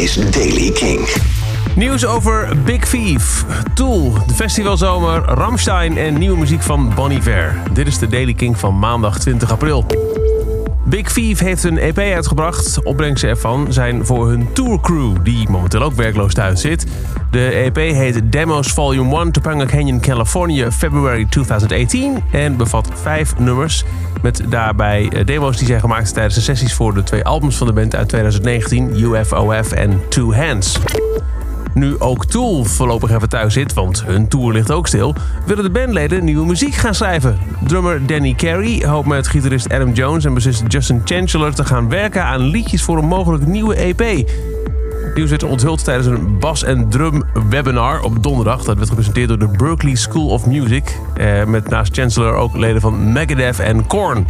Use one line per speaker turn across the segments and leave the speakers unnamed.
is Daily King.
Nieuws over Big Thief, Tool, de festivalzomer, Ramstein en nieuwe muziek van Bon Iver. Dit is de Daily King van maandag 20 april. Big Thief heeft een EP uitgebracht. Opbrengsten ervan zijn voor hun tourcrew, die momenteel ook werkloos thuis zit. De EP heet Demos Volume 1 Topanga Canyon, California, February 2018 en bevat vijf nummers. Met daarbij eh, demo's die zijn gemaakt tijdens de sessies voor de twee albums van de band uit 2019, UFOF en Two Hands. Nu ook Tool voorlopig even thuis zit, want hun tour ligt ook stil, willen de bandleden nieuwe muziek gaan schrijven. Drummer Danny Carey hoopt met gitarist Adam Jones en bassist Justin Chancellor te gaan werken aan liedjes voor een mogelijk nieuwe EP. Nieuws werd onthuld tijdens een bas- en drum webinar op donderdag. Dat werd gepresenteerd door de Berklee School of Music. Eh, met naast Chancellor ook leden van Megadeth en Korn.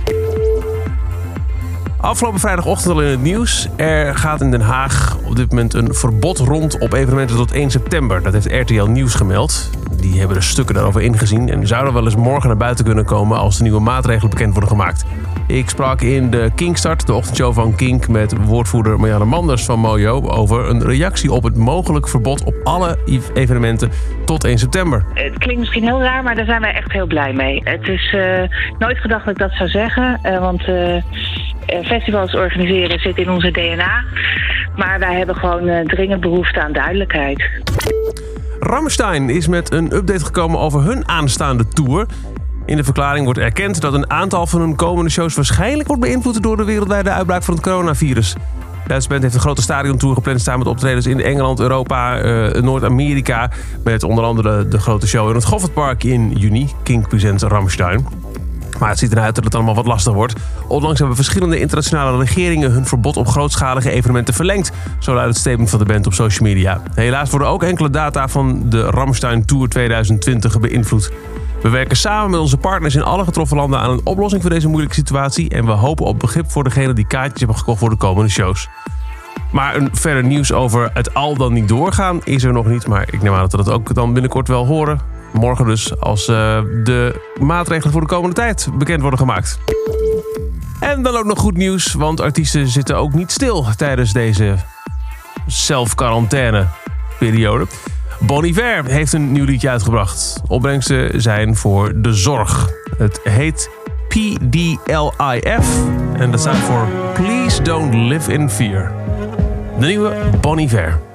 Afgelopen vrijdagochtend al in het nieuws. Er gaat in Den Haag op dit moment een verbod rond op evenementen tot 1 september. Dat heeft RTL Nieuws gemeld. Die hebben de stukken daarover ingezien en zouden wel eens morgen naar buiten kunnen komen als de nieuwe maatregelen bekend worden gemaakt. Ik sprak in de Kinkstart, de ochtendshow van Kink, met woordvoerder Marianne Manders van Mojo over een reactie op het mogelijk verbod op alle evenementen tot 1 september.
Het klinkt misschien heel raar, maar daar zijn wij echt heel blij mee. Het is uh, nooit gedacht dat ik dat zou zeggen, uh, want uh, festivals organiseren zit in onze DNA. Maar wij hebben gewoon dringend behoefte aan duidelijkheid.
Ramstein is met een update gekomen over hun aanstaande tour. In de verklaring wordt erkend dat een aantal van hun komende shows waarschijnlijk wordt beïnvloed door de wereldwijde uitbraak van het coronavirus. Duitse band heeft een grote stadiontour gepland staan met optredens in Engeland, Europa, uh, Noord-Amerika. Met onder andere de grote show in het Goffertpark in juni. King presents Ramstein. Maar het ziet eruit dat het allemaal wat lastig wordt. Onlangs hebben verschillende internationale regeringen hun verbod op grootschalige evenementen verlengd. Zo luidt het statement van de band op social media. Helaas worden ook enkele data van de Ramstein Tour 2020 beïnvloed. We werken samen met onze partners in alle getroffen landen aan een oplossing voor deze moeilijke situatie. En we hopen op begrip voor degenen die kaartjes hebben gekocht voor de komende shows. Maar een verder nieuws over het al dan niet doorgaan is er nog niet. Maar ik neem aan dat we dat ook dan binnenkort wel horen. Morgen dus, als uh, de maatregelen voor de komende tijd bekend worden gemaakt. En dan ook nog goed nieuws, want artiesten zitten ook niet stil tijdens deze zelfquarantaine periode. Bon Iver heeft een nieuw liedje uitgebracht. Opbrengsten zijn voor de zorg. Het heet PDLIF en dat staat voor Please Don't Live in Fear. De nieuwe Bon Iver.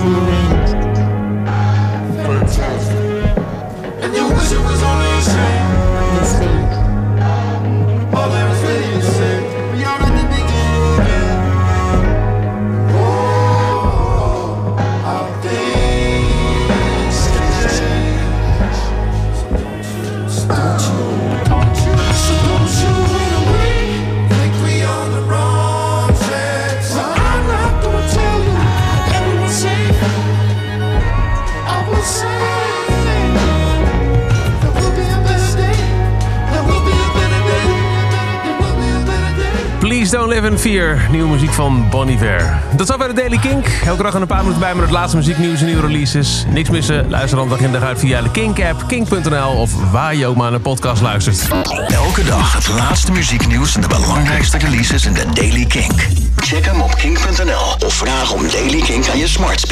doing
Please Don't Live in. Nieuwe muziek van Bon Iver. Dat is alweer de Daily Kink. Elke dag een paar minuten bij met het laatste muzieknieuws en nieuwe releases. Niks missen. Luister dan dag in dag uit via de Kink-app, kink.nl of waar je ook maar de podcast luistert.
Elke dag het laatste muzieknieuws en de belangrijkste releases in de Daily Kink. Check hem op kink.nl of vraag om Daily Kink aan je smart.